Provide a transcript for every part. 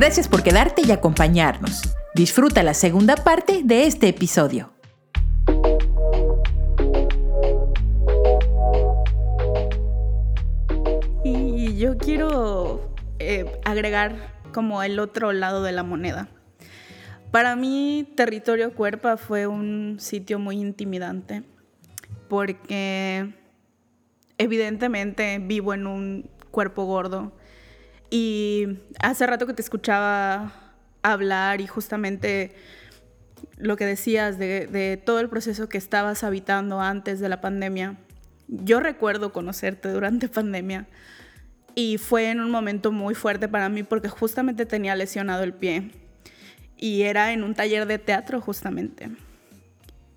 Gracias por quedarte y acompañarnos. Disfruta la segunda parte de este episodio. Y yo quiero eh, agregar como el otro lado de la moneda. Para mí, Territorio Cuerpa fue un sitio muy intimidante porque evidentemente vivo en un cuerpo gordo y hace rato que te escuchaba hablar y justamente lo que decías de, todo el proceso que estabas habitando antes de la pandemia. Yo recuerdo conocerte durante pandemia y fue en un momento muy fuerte para mí porque justamente tenía lesionado el pie y era en un taller de teatro justamente.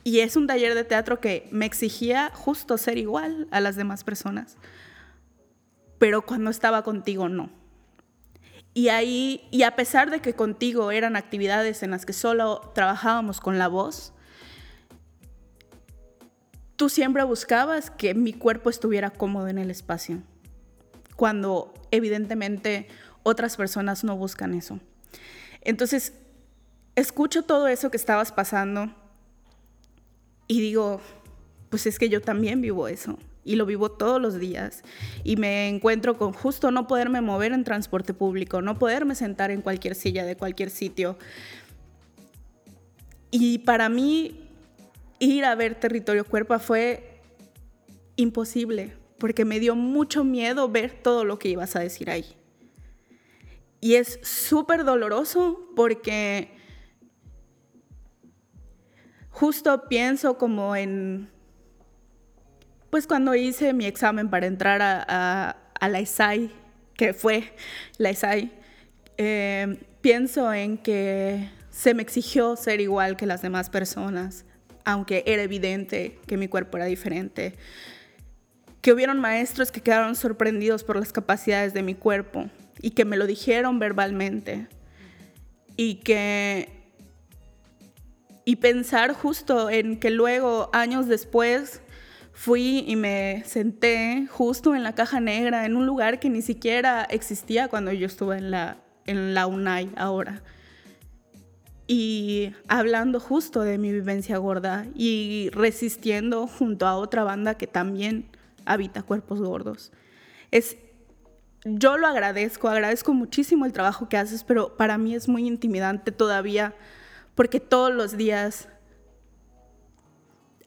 Y es un taller de teatro que me exigía justo ser igual a las demás personas. Pero cuando estaba contigo no. Y ahí, y a pesar de que contigo eran actividades en las que solo trabajábamos con la voz, tú siempre buscabas que mi cuerpo estuviera cómodo en el espacio, cuando evidentemente otras personas no buscan eso. Entonces, escucho todo eso que estabas pasando y digo, pues es que yo también vivo eso y lo vivo todos los días y me encuentro con justo no poderme mover en transporte público, no poderme sentar en cualquier silla de cualquier sitio. Y para mí ir a ver Territorio Cuerpa fue imposible porque me dio mucho miedo ver todo lo que ibas a decir ahí. Y es súper doloroso porque justo pienso como en pues cuando hice mi examen para entrar a, la ISAI, que fue la ISAI, eh, pienso en que se me exigió ser igual que las demás personas, aunque era evidente que mi cuerpo era diferente. Que hubieron maestros que quedaron sorprendidos por las capacidades de mi cuerpo y que me lo dijeron verbalmente. Y que. Y pensar justo en que luego, años después, fui y me senté justo en la caja negra, en un lugar que ni siquiera existía cuando yo estuve en la, en la UNAI ahora. Y hablando justo de mi vivencia gorda y resistiendo junto a otra banda que también habita cuerpos gordos. Es, yo lo agradezco, agradezco muchísimo el trabajo que haces, pero para mí es muy intimidante todavía porque todos los días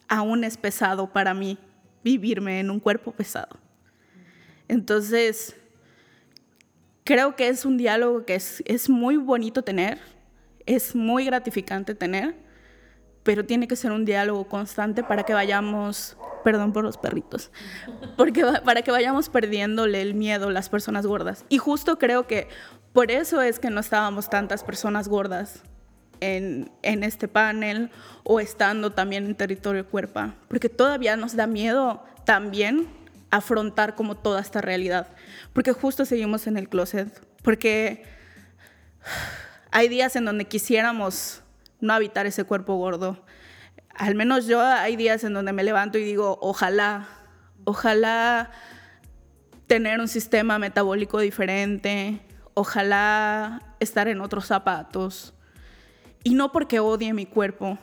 aún es pesado para mí vivirme en un cuerpo pesado. Entonces, creo que es un diálogo que es, es muy bonito tener, es muy gratificante tener, pero tiene que ser un diálogo constante para que vayamos, perdón por los perritos, porque para que vayamos perdiéndole el miedo a las personas gordas. Y justo creo que por eso es que no estábamos tantas personas gordas en, este panel o estando también en territorio cuerpa, porque todavía nos da miedo también afrontar como toda esta realidad, porque justo seguimos en el closet, porque hay días en donde quisiéramos no habitar ese cuerpo gordo. Al menos yo hay días en donde me levanto y digo, ojalá, ojalá tener un sistema metabólico diferente, ojalá estar en otros zapatos, y no porque odie mi cuerpo,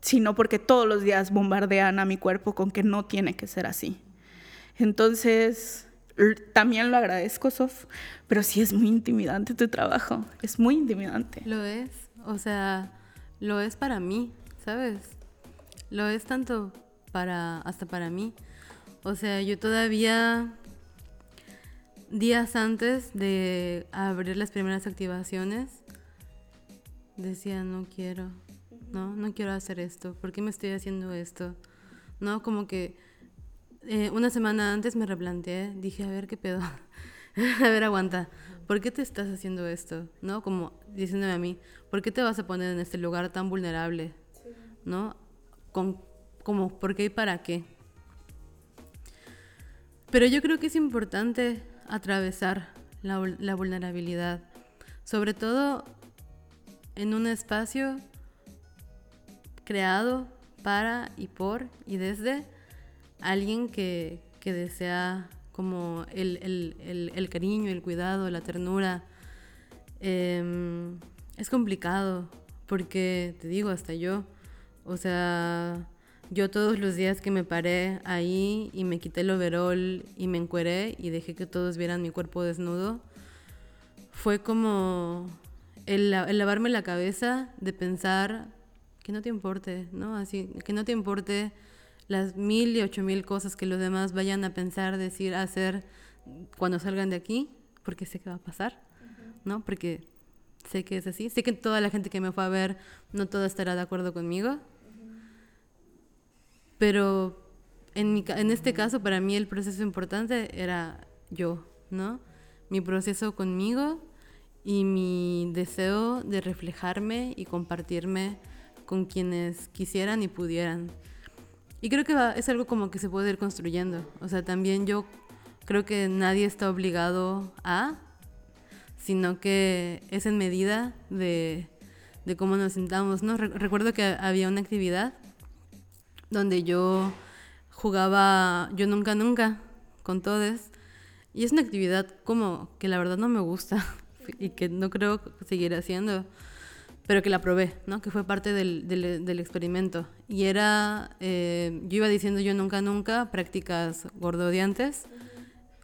sino porque todos los días bombardean a mi cuerpo con que no tiene que ser así. Entonces, también lo agradezco, Sof, pero sí es muy intimidante tu trabajo, es muy intimidante. Lo es, o sea, lo es para mí, ¿sabes? Lo es tanto para, hasta para mí. O sea, yo todavía, días antes de abrir las primeras activaciones, decía, no quiero, no, no quiero hacer esto, ¿por qué me estoy haciendo esto? No, como que eh, una semana antes me replanteé, dije, a ver qué pedo, a ver, aguanta, ¿por qué te estás haciendo esto? ¿No? Como diciéndome a mí, ¿por qué te vas a poner en este lugar tan vulnerable? ¿No? Con, como, ¿por qué y para qué? Pero yo creo que es importante atravesar la, la vulnerabilidad, sobre todo en un espacio creado para y por y desde alguien que, desea como el, cariño, el cuidado, la ternura, em, es complicado, porque te digo, hasta yo, o sea, yo todos los días que me paré ahí y me quité el overol y me encueré y dejé que todos vieran mi cuerpo desnudo, fue como el, lavarme la cabeza de pensar que no te importe, ¿no? Así, que no te importe las mil y ocho mil cosas que los demás vayan a pensar, decir, hacer cuando salgan de aquí, porque sé que va a pasar, ¿no? Porque sé que es así. Sé que toda la gente que me fue a ver no toda estará de acuerdo conmigo. Pero en, mi, en este caso, para mí el proceso importante era yo, ¿no? Mi proceso conmigo y mi deseo de reflejarme y compartirme con quienes quisieran y pudieran. Y creo que es algo como que se puede ir construyendo. O sea, también yo creo que nadie está obligado a, sino que es en medida de, de cómo nos sintamos, ¿no? recuerdo que había una actividad donde yo jugaba Yo Nunca Nunca con todos. Y es una actividad como que la verdad no me gusta y que no creo seguir haciendo, pero que la probé, ¿no? Que fue parte del, del, experimento. Y era, eh, yo iba diciendo yo nunca, nunca, prácticas gordodiantes,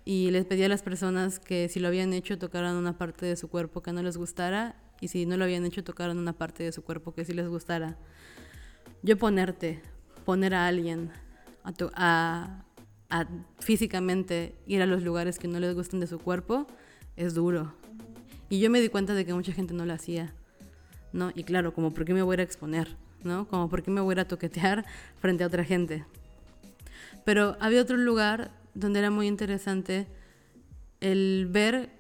y les pedía a las personas que si lo habían hecho tocaran una parte de su cuerpo que no les gustara, y si no lo habían hecho tocaran una parte de su cuerpo que sí les gustara. Yo ponerte, poner a alguien a, a físicamente ir a los lugares que no les gustan de su cuerpo es duro y yo me di cuenta de que mucha gente no lo hacía, ¿no? Y claro, como por qué me voy a exponer, ¿no? Como por qué me voy a toquetear frente a otra gente. Pero había otro lugar donde era muy interesante el ver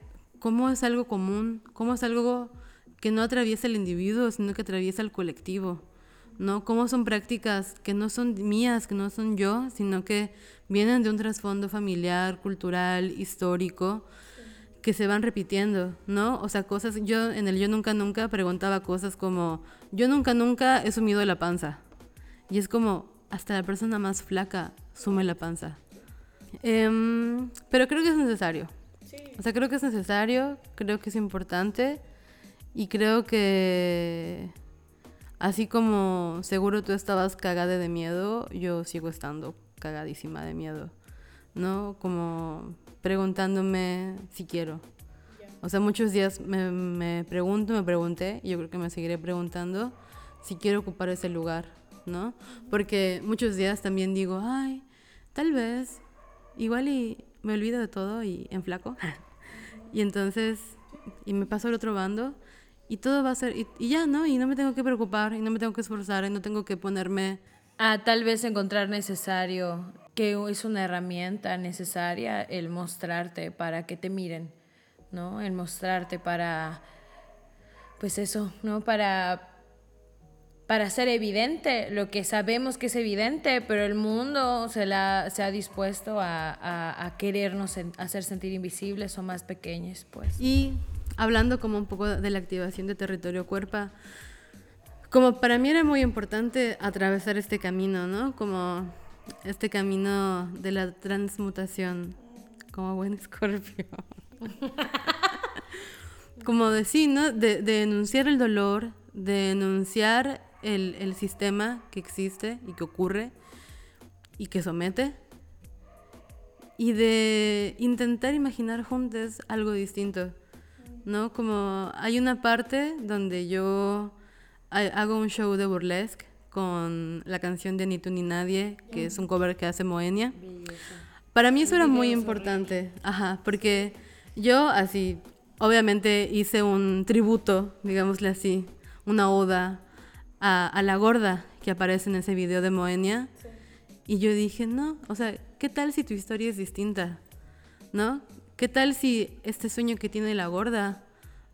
cómo es algo común, cómo es algo que no atraviesa el individuo, sino que atraviesa el colectivo, ¿no? Cómo son prácticas que no son mías, que no son yo, sino que vienen de un trasfondo familiar, cultural, histórico, que se van repitiendo, ¿no? O sea, cosas, yo en el yo nunca nunca preguntaba cosas como, yo nunca nunca he sumido la panza. Y es como, hasta la persona más flaca sume la panza. Em, pero creo que es necesario. O sea, creo que es necesario, creo que es importante y creo que así como seguro tú estabas cagada de miedo, yo sigo estando cagadísima de miedo, ¿no? Como preguntándome si quiero. O sea, muchos días me, me, pregunto, me pregunté, y yo creo que me seguiré preguntando si quiero ocupar ese lugar, ¿no? Porque muchos días también digo, ay, tal vez, igual y me olvido de todo y en flaco. y entonces, y me paso al otro bando y todo va a ser, y, y, ya, ¿no? Y no me tengo que preocupar, y no me tengo que esforzar, y no tengo que ponerme... A tal vez encontrar necesario que es una herramienta necesaria el mostrarte para que te miren, ¿no? El mostrarte para, pues eso, ¿no? Para, para ser evidente lo que sabemos que es evidente, pero el mundo se, la, se ha dispuesto a, a, querernos hacer sentir invisibles o más pequeños, pues. Y hablando como un poco de la activación de territorio cuerpa, como para mí era muy importante atravesar este camino, ¿no? Como este camino de la transmutación como buen escorpio. como decir, ¿no? De, denunciar el dolor, de denunciar el, el, sistema que existe y que ocurre y que somete. Y de intentar imaginar juntos algo distinto. ¿No? Como hay una parte donde yo hago un show de burlesque con la canción de Ni tú ni nadie, que es un cover que hace Moenia. Para mí eso era muy importante, ajá, porque yo así, obviamente hice un tributo, digámosle así, una oda a, la gorda que aparece en ese video de Moenia. Y yo dije, no, o sea, ¿qué tal si tu historia es distinta? ¿No? ¿Qué tal si este sueño que tiene la gorda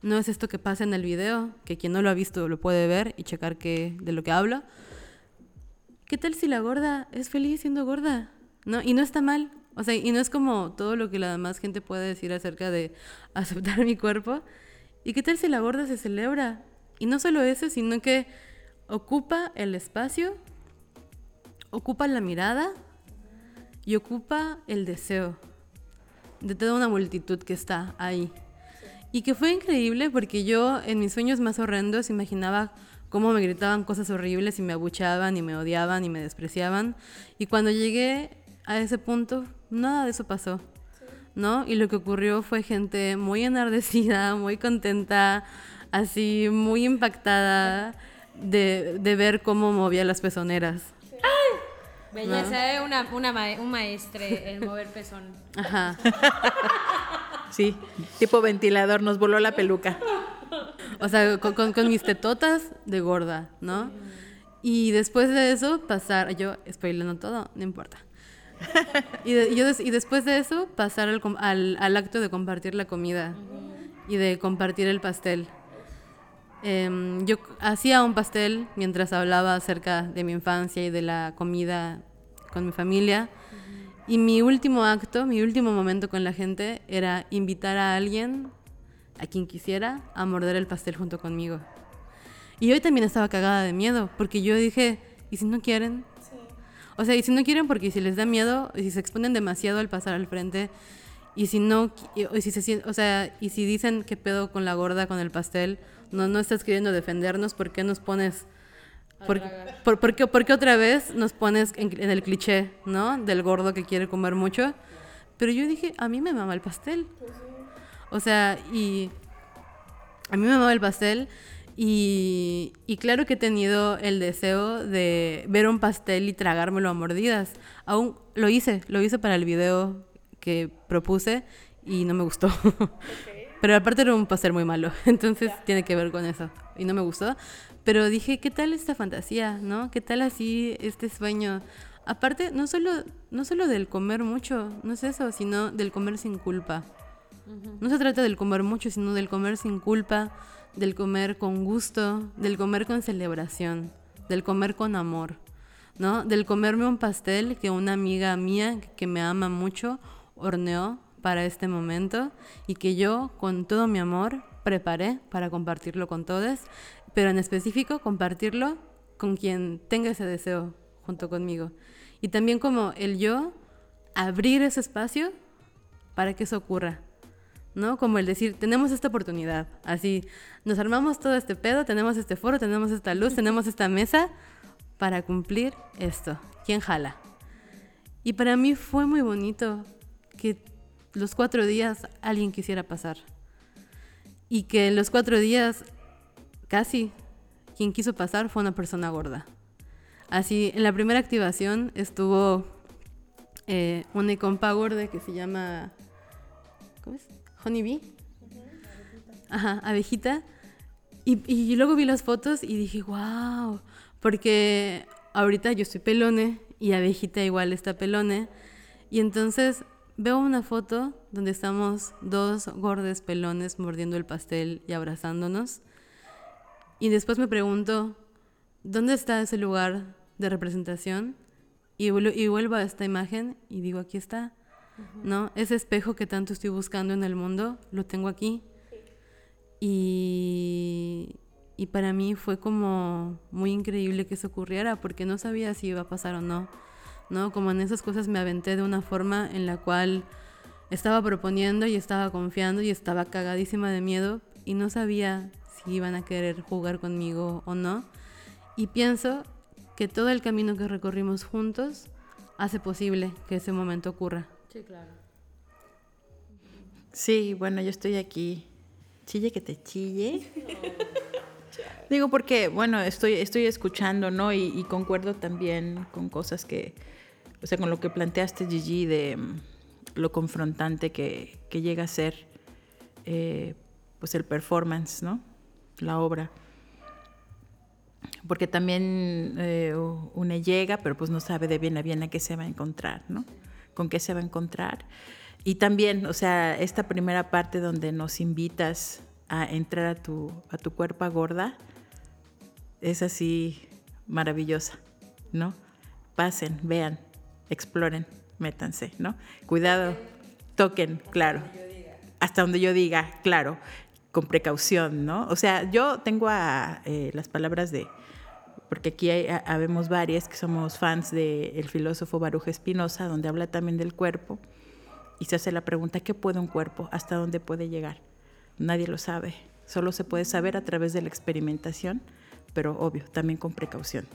no es esto que pasa en el video, que quien no lo ha visto lo puede ver y checar que, de lo que habla? ¿qué tal si la gorda es feliz siendo gorda? ¿No? Y no está mal. O sea, y no es como todo lo que la demás gente puede decir acerca de aceptar mi cuerpo. ¿Y qué tal si la gorda se celebra? Y no solo eso, sino que ocupa el espacio, ocupa la mirada y ocupa el deseo de toda una multitud que está ahí. Y que fue increíble porque yo en mis sueños más horrendos imaginaba cómo me gritaban cosas horribles y me abuchaban y me odiaban y me despreciaban. Y cuando llegué a ese punto, nada de eso pasó. ¿No? Y lo que ocurrió fue gente muy enardecida, muy contenta, así muy impactada de, de ver cómo movía las pezoneras. Belleza, ¿eh? Una, una ma- un maestre en mover pezón. Ajá. Sí, tipo ventilador, nos voló la peluca. O sea, con, con- con mis tetotas de gorda, ¿no? Y después de eso, pasar, yo spoilando todo, no importa. Y, de- yo des- y después de eso, pasar al, al- al acto de compartir la comida y de compartir el pastel. Em, yo hacía un pastel mientras hablaba acerca de mi infancia y de la comida con mi familia. Y mi último acto, mi último momento con la gente era invitar a alguien, a quien quisiera, a morder el pastel junto conmigo. Y hoy también estaba cagada de miedo, porque yo dije, ¿y si no quieren? O sea, y si no quieren, porque si les da miedo, y si se exponen demasiado al pasar al frente, y si no, y si se o sea, y si dicen qué pedo con la gorda, con el pastel, no, no estás queriendo defendernos, ¿por qué nos pones por, por- por qué, por qué otra vez nos pones en, en el cliché, ¿no? Del gordo que quiere comer mucho. Pero yo dije, a mí me mama el pastel. O sea, y a mí me mama el pastel. Y, y claro que he tenido el deseo de ver un pastel y tragármelo a mordidas. Aún lo hice, lo hice para el video que propuse y no me gustó. Pero aparte era un pastel muy malo, entonces tiene que ver con eso. Y no me gustó. Pero dije, ¿qué tal esta fantasía? ¿No? ¿Qué tal así este sueño? Aparte, no solo, no solo del comer mucho, no es eso, sino del comer sin culpa. No se trata del comer mucho, sino del comer sin culpa, del comer con gusto, del comer con celebración, del comer con amor, ¿no? Del comerme un pastel que una amiga mía que me ama mucho horneó para este momento y que yo con todo mi amor preparé para compartirlo con todos, pero en específico compartirlo con quien tenga ese deseo junto conmigo. Y también como el yo abrir ese espacio para que eso ocurra. ¿no? Como el decir, tenemos esta oportunidad, así, nos armamos todo este pedo, tenemos este foro, tenemos esta luz, tenemos esta mesa para cumplir esto. ¿Quién jala? Y para mí fue muy bonito que los cuatro días alguien quisiera pasar. Y que en los cuatro días, casi, quien quiso pasar fue una persona gorda. Así, en la primera activación estuvo eh, una compa gorda que se llama... ¿Cómo es? Honey Bee. Ajá, abejita. Y, y luego vi las fotos y dije, wow, porque ahorita yo soy pelone y abejita igual está pelone. Y entonces veo una foto donde estamos dos gordes pelones mordiendo el pastel y abrazándonos. Y después me pregunto, ¿dónde está ese lugar de representación? Y, y vuelvo a esta imagen y digo, aquí está. ¿no? Ese espejo que tanto estoy buscando en el mundo, lo tengo aquí. Y, y para mí fue como muy increíble que eso ocurriera, porque no sabía si iba a pasar o no, ¿no? Como en esas cosas me aventé de una forma en la cual estaba proponiendo y estaba confiando y estaba cagadísima de miedo y no sabía si iban a querer jugar conmigo o no. Y pienso que todo el camino que recorrimos juntos hace posible que ese momento ocurra. Sí, claro. Sí, bueno, yo estoy aquí. Chille que te chille. Digo porque, bueno, estoy, estoy escuchando, ¿no? Y, y concuerdo también con cosas que, o sea, con lo que planteaste, Gigi, de mm, lo confrontante que, que llega a ser, eh, pues, el performance, ¿no? La obra. Porque también eh, uno llega, pero pues no sabe de bien a bien a qué se va a encontrar, ¿no? Con qué se va a encontrar. Y también, o sea, esta primera parte donde nos invitas a entrar a tu, a tu cuerpo gorda, es así maravillosa, ¿no? Pasen, vean, exploren, métanse, ¿no? Cuidado, toquen, claro. Hasta donde yo diga, claro, con precaución, ¿no? O sea, yo tengo eh, las palabras de, porque aquí hay, a- habemos varias que somos fans del filósofo Baruch Espinosa, donde habla también del cuerpo y se hace la pregunta, ¿qué puede un cuerpo? ¿Hasta dónde puede llegar? Nadie lo sabe. Solo se puede saber a través de la experimentación, pero obvio, también con precaución,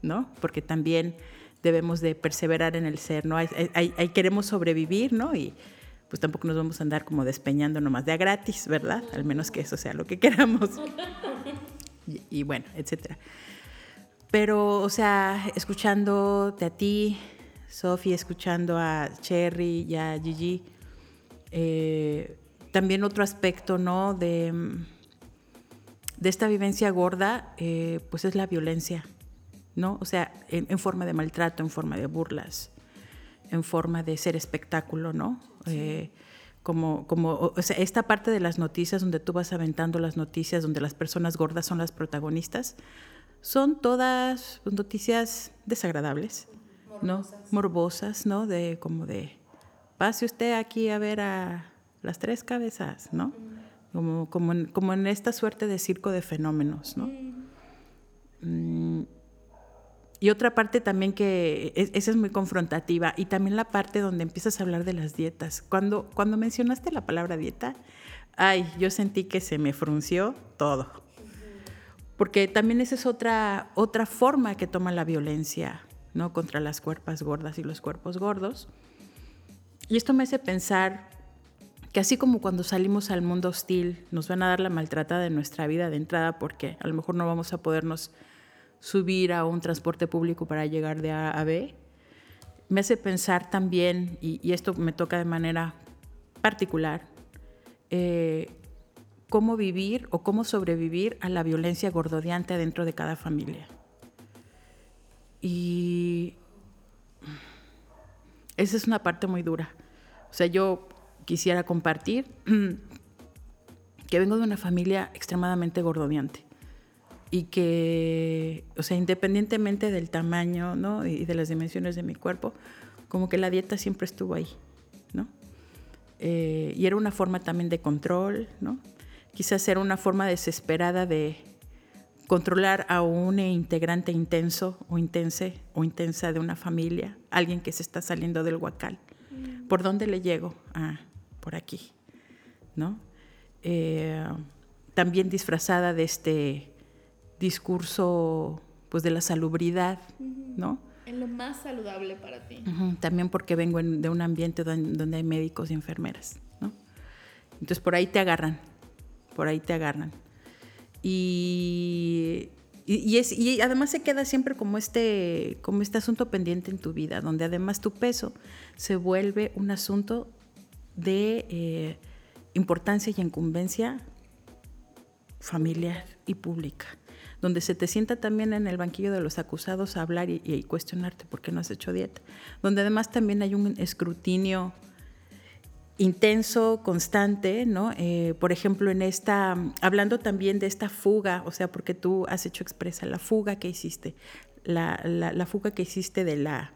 ¿no? Porque también debemos de perseverar en el ser, ¿no? Hay, queremos sobrevivir, ¿no? Y pues tampoco nos vamos a andar como despeñando nomás de a gratis, ¿verdad? Al menos que eso sea lo que queramos. Y, bueno, etcétera. Pero, o sea, escuchándote a ti, Sophie, escuchando a Cherry y a Gigi, eh, también otro aspecto, ¿no? De, de esta vivencia gorda, eh, pues es la violencia, ¿no? O sea, en, forma de maltrato, en forma de burlas, en forma de ser espectáculo, ¿no? Eh, como, como o sea, esta parte de las noticias donde tú vas aventando las noticias, donde las personas gordas son las protagonistas, son todas noticias desagradables, ¿no? Morbosas, ¿no? De como de, pase usted aquí a ver a las tres cabezas, ¿no? Como, como, en, como en esta suerte de circo de fenómenos, ¿no? Mm, y otra parte también que esa es muy confrontativa y también la parte donde empiezas a hablar de las dietas. Cuando, cuando mencionaste la palabra dieta, ay, yo sentí que se me frunció todo porque también esa es otra, otra forma que toma la violencia ¿no? contra las cuerpas gordas y los cuerpos gordos. Y esto me hace pensar que así como cuando salimos al mundo hostil nos van a dar la maltratada de nuestra vida de entrada porque a lo mejor no vamos a podernos subir a un transporte público para llegar de A a B, me hace pensar también, y, esto me toca de manera particular, eh, cómo vivir o cómo sobrevivir a la violencia gordodiante dentro de cada familia. Y esa es una parte muy dura. O sea, yo quisiera compartir que vengo de una familia extremadamente gordodiante y que, o sea, independientemente del tamaño ¿no? y de las dimensiones de mi cuerpo, como que la dieta siempre estuvo ahí, ¿no? Eh, y era una forma también de control, ¿no? quizás era una forma desesperada de controlar a un integrante intenso o intense o intensa de una familia, alguien que se está saliendo del huacal. Mm. ¿Por dónde le llego? Ah, por aquí, ¿no? Eh, también disfrazada de este discurso pues de la salubridad, ¿no? En lo más saludable para ti. También porque vengo de un ambiente donde, donde, hay médicos y enfermeras, ¿no? Entonces por ahí te agarran por ahí te agarran. Y, y, es, y, además se queda siempre como este, como este asunto pendiente en tu vida, donde además tu peso se vuelve un asunto de eh, importancia y incumbencia familiar y pública, donde se te sienta también en el banquillo de los acusados a hablar y, cuestionarte por qué no has hecho dieta, donde además también hay un escrutinio intenso, constante, ¿no? Eh, por ejemplo, en esta, hablando también de esta fuga, o sea, porque tú has hecho expresa la fuga que hiciste, la, la, fuga que hiciste de la,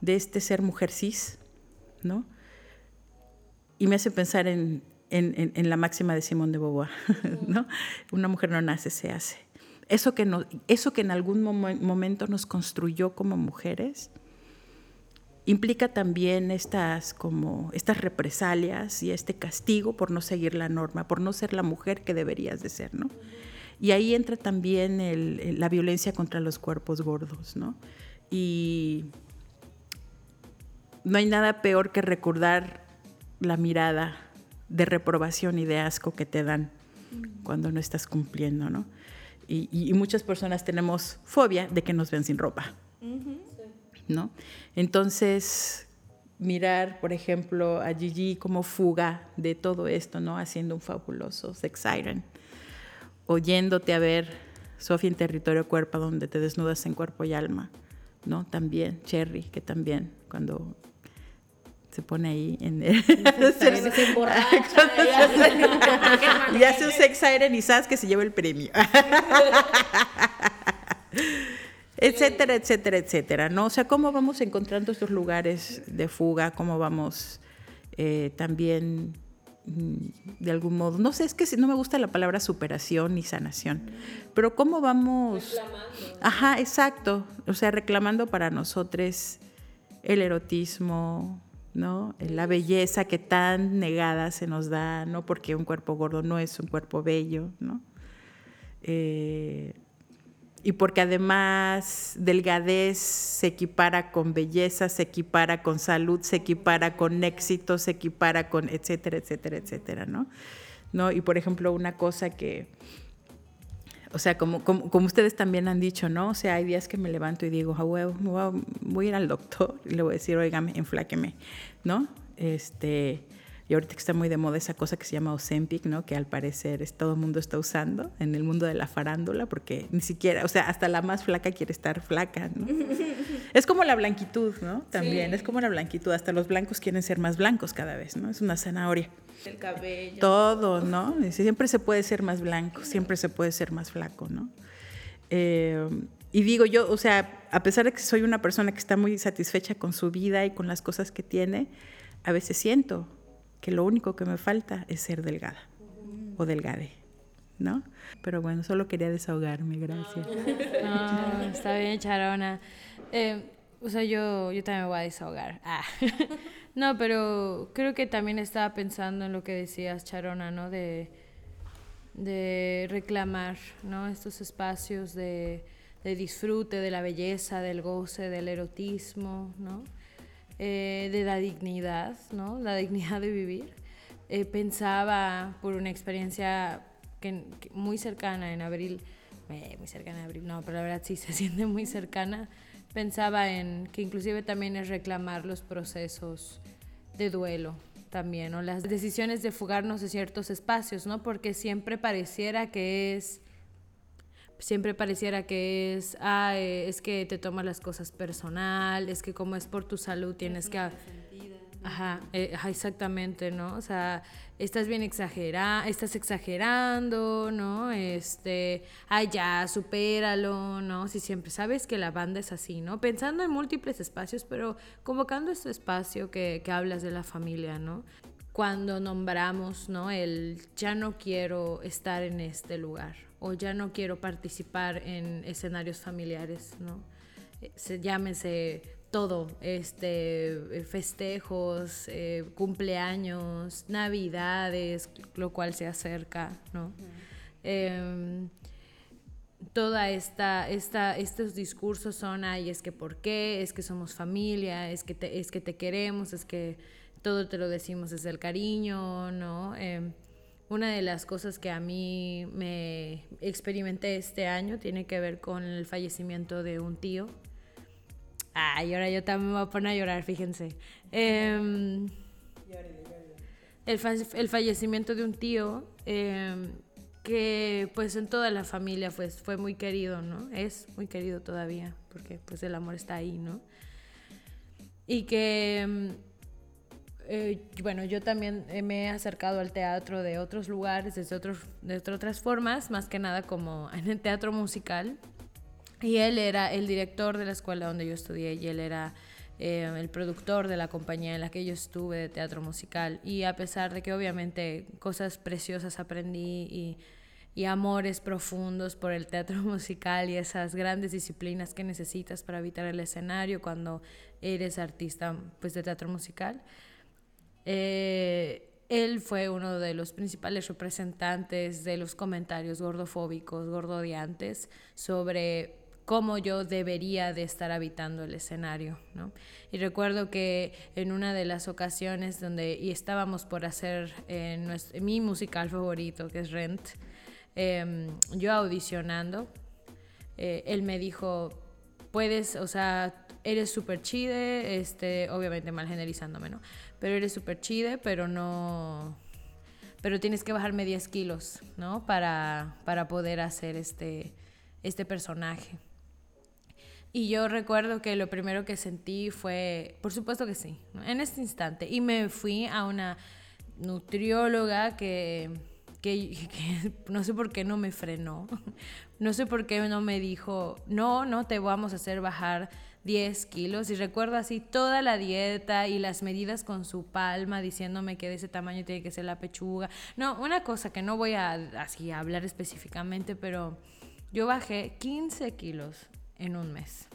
de este ser mujer cis, ¿no? Y me hace pensar en, en, en, la máxima de Simón de Beauvoir, ¿no? Una mujer no nace, se hace. Eso que, no, eso que en algún momento nos construyó como mujeres, implica también estas, como, estas represalias y este castigo por no seguir la norma, por no ser la mujer que deberías de ser, ¿no? Y ahí entra también la violencia contra los cuerpos gordos, ¿no? Y no hay nada peor que recordar la mirada de reprobación y de asco que te dan cuando no estás cumpliendo, ¿no? Y, muchas personas tenemos fobia de que nos vean sin ropa. ¿no? Entonces, mirar, por ejemplo, a Gigi como fuga de todo esto, ¿no? Haciendo un fabuloso sex siren, oyéndote a ver Sofía en territorio cuerpo, donde te desnudas en cuerpo y alma, ¿no? También Cherry, que también cuando se pone ahí en el... se, y hace un sex siren y sabes que se lleva el premio. Etcétera, etcétera, etcétera, ¿no? O sea, cómo vamos encontrando estos lugares de fuga, cómo vamos eh, también mm, de algún modo, no sé, es que no me gusta la palabra superación ni sanación, pero cómo vamos... Reclamando. Ajá, exacto, o sea, reclamando para nosotros el erotismo, ¿no? La belleza que tan negada se nos da, ¿no? Porque un cuerpo gordo no es un cuerpo bello, ¿no? Eh, y porque además delgadez se equipara con belleza, se equipara con salud, se equipara con éxito, se equipara con etcétera, etcétera, etcétera, ¿no? ¿No? Y por ejemplo, una cosa que, o sea, como, como, ustedes también han dicho, ¿no? O sea, hay días que me levanto y digo, ah, voy a ir al doctor y le voy a decir, oígame, enfláqueme, ¿no? Este, y ahorita que está muy de moda esa cosa que se llama Ozempic, ¿no? Que al parecer es, todo el mundo está usando en el mundo de la farándula, porque ni siquiera, o sea, hasta la más flaca quiere estar flaca, ¿no? es como la blanquitud, ¿no? También, es como la blanquitud, hasta los blancos quieren ser más blancos cada vez, ¿no? Es una zanahoria. El cabello. Todo, ¿no? Siempre se puede ser más blanco, siempre se puede ser más flaco, ¿no? Eh, y digo yo, o sea, a pesar de que soy una persona que está muy satisfecha con su vida y con las cosas que tiene, a veces siento que lo único que me falta es ser delgada o delgade, ¿no? Pero bueno, solo quería desahogarme, gracias. No, está bien, Charona. Eh, o sea, yo, yo también me voy a desahogar. Ah. No, pero creo que también estaba pensando en lo que decías, Charona, ¿no? De, de reclamar, ¿no? Estos espacios de, de disfrute, de la belleza, del goce, del erotismo, ¿no? Eh, de la dignidad, ¿no? La dignidad de vivir. Eh, pensaba por una experiencia muy cercana en abril, eh, muy cercana en abril, no, pero la verdad sí se siente muy cercana. Pensaba en que inclusive también es reclamar los procesos de duelo también, o las decisiones de fugarnos de ciertos espacios, ¿no? Porque siempre pareciera que es siempre pareciera que es, ah, eh, es que te tomas las cosas personal, es que como es por tu salud tienes que... Ajá, eh, ajá, exactamente, ¿no? O sea, estás bien exagerando, estás exagerando, ¿no? Este, ay, ya, supéralo, ¿no? Si siempre sabes que la banda es así, ¿no? Pensando en múltiples espacios, pero convocando este espacio que, que hablas de la familia, ¿no? Cuando nombramos, ¿no? El ya no quiero estar en este lugar, o ya no quiero participar en escenarios familiares, ¿no? Eh, se, llámese todo, este, eh, festejos, eh, cumpleaños, navidades, lo cual se acerca, ¿no? Em, toda esta, esta, estos discursos son, ay, es que por qué, es que somos familia, es que te, es que te queremos, es que todo te lo decimos desde el cariño, ¿no? Em, una de las cosas que a mí me experimenté este año tiene que ver con el fallecimiento de un tío. Ay, ahora yo también me voy a poner a llorar, fíjense. El, el, fallecimiento de un tío em, que pues en toda la familia pues, fue muy querido, ¿no? Es muy querido todavía, porque pues el amor está ahí, ¿no? Y que em, eh, bueno, yo también eh, me he acercado al teatro de otros lugares, desde otros, de otras formas, más que nada como en el teatro musical. Y él era el director de la escuela donde yo estudié y él era eh, el productor de la compañía en la que yo estuve de teatro musical. Y a pesar de que obviamente cosas preciosas aprendí y, y amores profundos por el teatro musical y esas grandes disciplinas que necesitas para evitar el escenario cuando eres artista pues, de teatro musical, eh, él fue uno de los principales representantes de los comentarios gordofóbicos, gordodiantes, sobre cómo yo debería de estar habitando el escenario, ¿no? Y recuerdo que en una de las ocasiones donde y estábamos por hacer eh, mi musical favorito, que es Rent, em, yo audicionando, eh, él me dijo, puedes, o sea, eres súper chide, este, obviamente mal generizándome, ¿no? Pero eres súper chide, pero no... Pero tienes que bajarme 10 kilos, ¿no? Para, para poder hacer este, este personaje. Y yo recuerdo que lo primero que sentí fue, por supuesto que sí, en este instante. Y me fui a una nutrióloga que, que, que, no sé por qué no me frenó, no sé por qué no me dijo, no, no te vamos a hacer bajar 10 kilos y recuerdo así toda la dieta y las medidas con su palma diciéndome que de ese tamaño tiene que ser la pechuga. No, una cosa que no voy a así a hablar específicamente, pero yo bajé 15 kilos en un mes.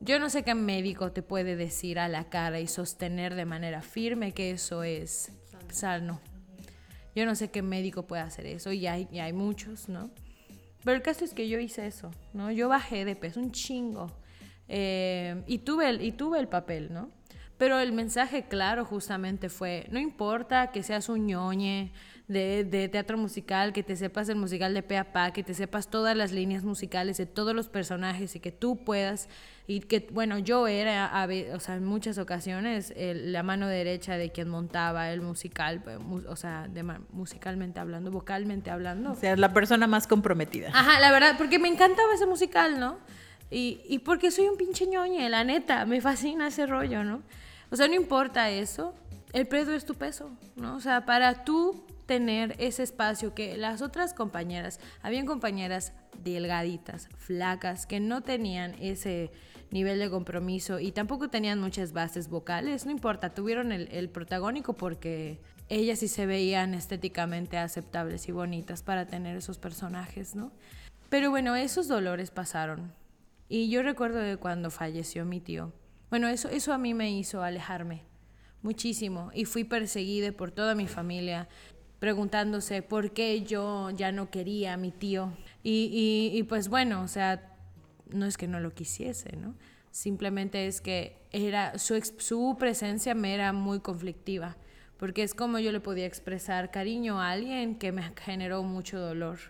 yo no sé qué médico te puede decir a la cara y sostener de manera firme que eso es sano. Yo no sé qué médico puede hacer eso y hay, y hay muchos, ¿no? Pero el caso es que yo hice eso, ¿no? Yo bajé de peso un chingo eh, y, tuve el, y tuve el papel, ¿no? Pero el mensaje claro justamente fue, no importa que seas un ñoñe, de, teatro musical, que te sepas el musical de pe a pa, que te sepas todas las líneas musicales de todos los personajes y que tú puedas, y que, bueno, yo era, o sea, en muchas ocasiones, la mano derecha de quien montaba el musical, pues, o sea, de, musicalmente hablando, vocalmente hablando. O sea, la persona más comprometida. Ajá, la verdad, porque me encantaba ese musical, ¿no? Y, y porque soy un pinche ñoñe, la neta, me fascina ese rollo, ¿no? O sea, no importa eso, el peso es tu peso, ¿no? O sea, para tú tener ese espacio que las otras compañeras, habían compañeras delgaditas, flacas, que no tenían ese nivel de compromiso y tampoco tenían muchas bases vocales, no importa, tuvieron el, protagónico porque ellas sí se veían estéticamente aceptables y bonitas para tener esos personajes, ¿no? Pero bueno, esos dolores pasaron. Y yo recuerdo de cuando falleció mi tío. Bueno, eso, eso a mí me hizo alejarme muchísimo y fui perseguida por toda mi familia preguntándose por qué yo ya no quería a mi tío. Y, y, pues bueno, o sea, no es que no lo quisiese, ¿no? Simplemente es que era, su, su presencia me era muy conflictiva, porque es como yo le podía expresar cariño a alguien que me generó mucho dolor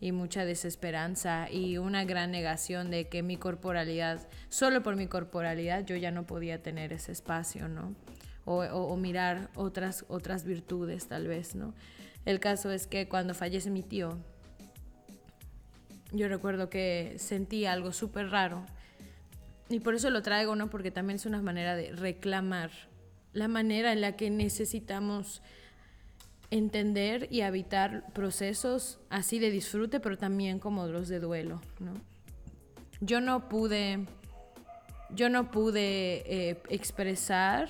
y mucha desesperanza y una gran negación de que mi corporalidad, solo por mi corporalidad, yo ya no podía tener ese espacio, ¿no? o, mirar otras, otras virtudes tal vez, ¿no? El caso es que cuando fallece mi tío, yo recuerdo que sentí algo súper raro. Y por eso lo traigo, ¿no? Porque también es una manera de reclamar la manera en la que necesitamos entender y habitar procesos así de disfrute, pero también como los de duelo, ¿no? Yo no pude, yo no pude eh, expresar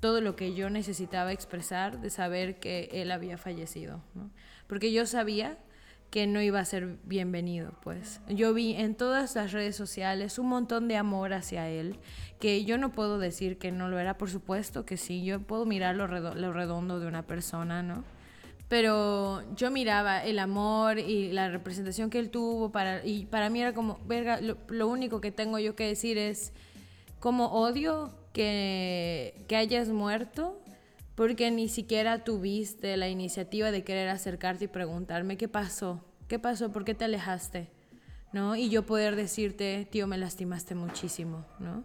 todo lo que yo necesitaba expresar de saber que él había fallecido, ¿no? Porque yo sabía que no iba a ser bienvenido, pues. Yo vi en todas las redes sociales un montón de amor hacia él, que yo no puedo decir que no lo era, por supuesto que sí, yo puedo mirar lo, redondo, de una persona, ¿no? Pero yo miraba el amor y la representación que él tuvo para, y para mí era como, verga, lo, lo único que tengo yo que decir es como odio que, que hayas muerto porque ni siquiera tuviste la iniciativa de querer acercarte y preguntarme qué pasó, qué pasó, por qué te alejaste, ¿no? Y yo poder decirte, tío, me lastimaste muchísimo, ¿no?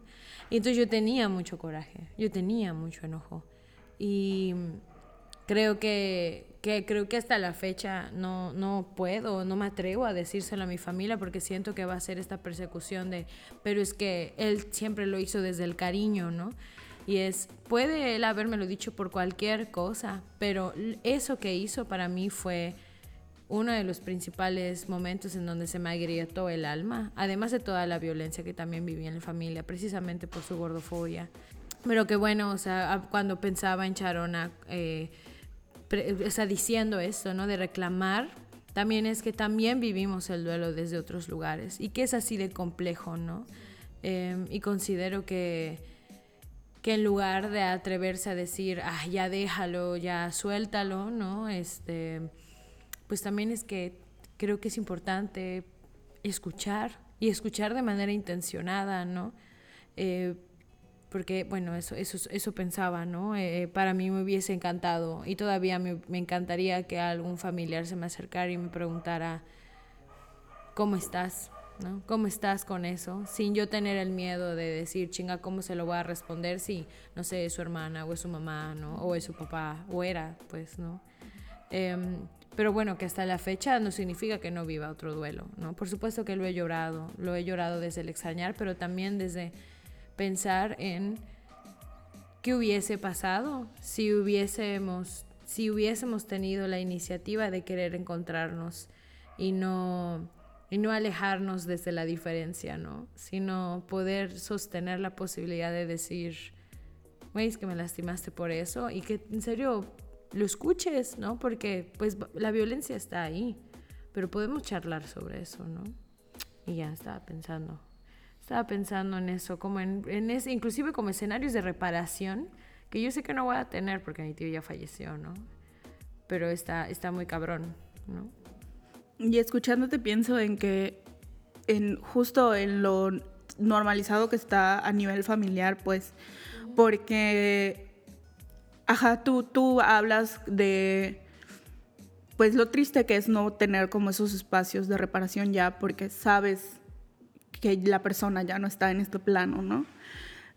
Y entonces yo tenía mucho coraje, yo tenía mucho enojo. Y creo que, que, creo que hasta la fecha no, no puedo, no me atrevo a decírselo a mi familia porque siento que va a ser esta persecución de, pero es que él siempre lo hizo desde el cariño, ¿no? Y es, puede él habérmelo dicho por cualquier cosa, pero eso que hizo para mí fue uno de los principales momentos en donde se me agrietó el alma, además de toda la violencia que también vivía en la familia, precisamente por su gordofobia. Pero que bueno, o sea, cuando pensaba en Charona, eh, está diciendo esto, ¿no? De reclamar, también es que también vivimos el duelo desde otros lugares y que es así de complejo, ¿no? Em, y considero que, que en lugar de atreverse a decir, ah, ya déjalo, ya suéltalo, ¿no? Este, pues también es que creo que es importante escuchar y escuchar de manera intencionada, ¿no? Eh, porque bueno, eso, eso, eso pensaba, ¿no? Eh, para mí me hubiese encantado y todavía me, me, encantaría que algún familiar se me acercara y me preguntara, ¿cómo estás? ¿no? ¿Cómo estás con eso? Sin yo tener el miedo de decir, chinga, ¿cómo se lo voy a responder si, no sé, es su hermana o es su mamá, ¿no? O es su papá, o era, pues, ¿no? Em, pero bueno, que hasta la fecha no significa que no viva otro duelo, ¿no? Por supuesto que lo he llorado, lo he llorado desde el extrañar, pero también desde pensar en qué hubiese pasado si hubiésemos, si hubiésemos tenido la iniciativa de querer encontrarnos y no, y no alejarnos desde la diferencia, ¿no? Sino poder sostener la posibilidad de decir, veis que me lastimaste por eso y que en serio lo escuches, ¿no? Porque pues la violencia está ahí, pero podemos charlar sobre eso, ¿no? Y ya estaba pensando Estaba pensando en eso, como en, en inclusive como escenarios de reparación, que yo sé que no voy a tener porque mi tío ya falleció, ¿no? Pero está, está muy cabrón, ¿no? Y escuchándote pienso en que en justo en lo normalizado que está a nivel familiar, pues, porque, ajá, tú, tú hablas de, pues, lo triste que es no tener como esos espacios de reparación ya, porque sabes que la persona ya no está en este plano, ¿no?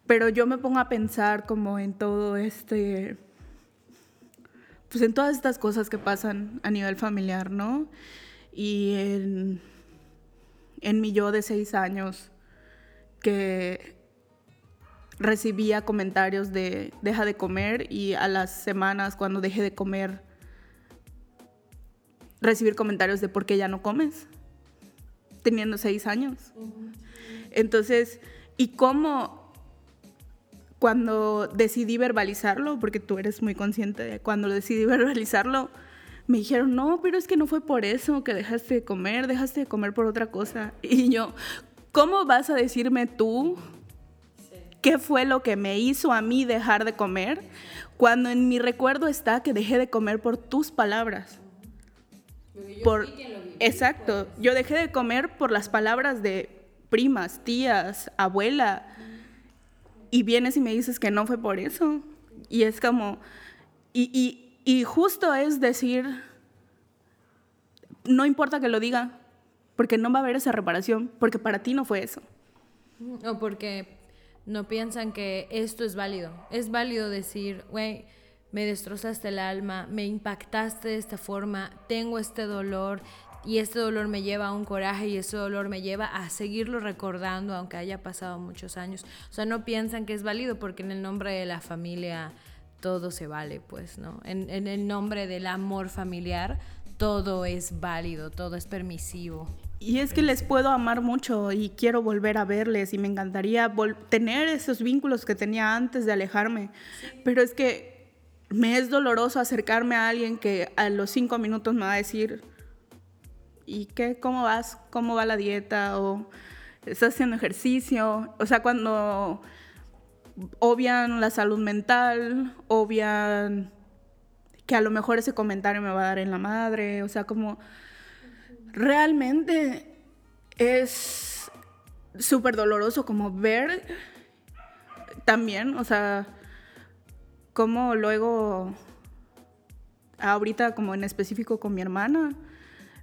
Pero yo me pongo a pensar como en todo este, pues en todas estas cosas que pasan a nivel familiar, ¿no? Y en, en mi yo de seis años, que recibía comentarios de deja de comer y a las semanas cuando dejé de comer recibir comentarios de por qué ya no comes, teniendo seis años. Entonces, ¿y cómo cuando decidí verbalizarlo, porque tú eres muy consciente de cuando decidí verbalizarlo, me dijeron, no, pero es que no fue por eso que dejaste de comer, dejaste de comer por otra cosa. Y yo, ¿cómo vas a decirme tú qué fue lo que me hizo a mí dejar de comer cuando en mi recuerdo está que dejé de comer por tus palabras? Por, exacto, yo dejé de comer por las palabras de primas, tías, abuela, y vienes y me dices que no fue por eso. Y es como, y, y, y justo es decir, no importa que lo diga, porque no va a haber esa reparación, porque para ti no fue eso. O porque no piensan que esto es válido. Es válido decir, güey, me destrozaste el alma, me impactaste de esta forma, tengo este dolor y este dolor me lleva a un coraje y ese dolor me lleva a seguirlo recordando aunque haya pasado muchos años. O sea, no piensan que es válido porque en el nombre de la familia todo se vale, pues, ¿no? En, en el nombre del amor familiar todo es válido, todo es permisivo. Y es que les puedo amar mucho y quiero volver a verles y me encantaría tener esos vínculos que tenía antes de alejarme. Pero es que me es doloroso acercarme a alguien que a los cinco minutos me va a decir, ¿y qué? ¿Cómo vas? ¿Cómo va la dieta? ¿O estás haciendo ejercicio? O sea, cuando obvian la salud mental, obvian que a lo mejor ese comentario me va a dar en la madre, o sea, como realmente es súper doloroso como ver también, o sea, como luego, ahorita como en específico con mi hermana,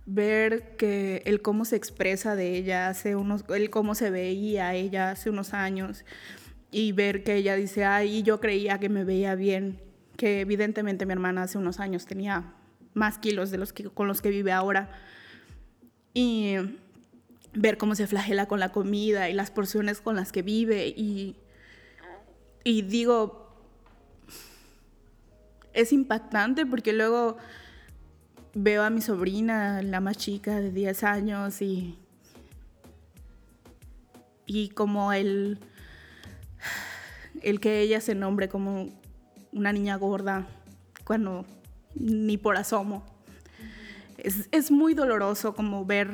ver que el cómo se expresa de ella hace unos, el cómo se veía ella hace unos años y ver que ella dice, ay, yo creía que me veía bien, que evidentemente mi hermana hace unos años tenía más kilos de los que, con los que vive ahora. Y ver cómo se flagela con la comida y las porciones con las que vive y, y digo, es impactante porque luego veo a mi sobrina, la más chica de 10 años y, y como el, el que ella se nombre como una niña gorda cuando ni por asomo es, muy doloroso como ver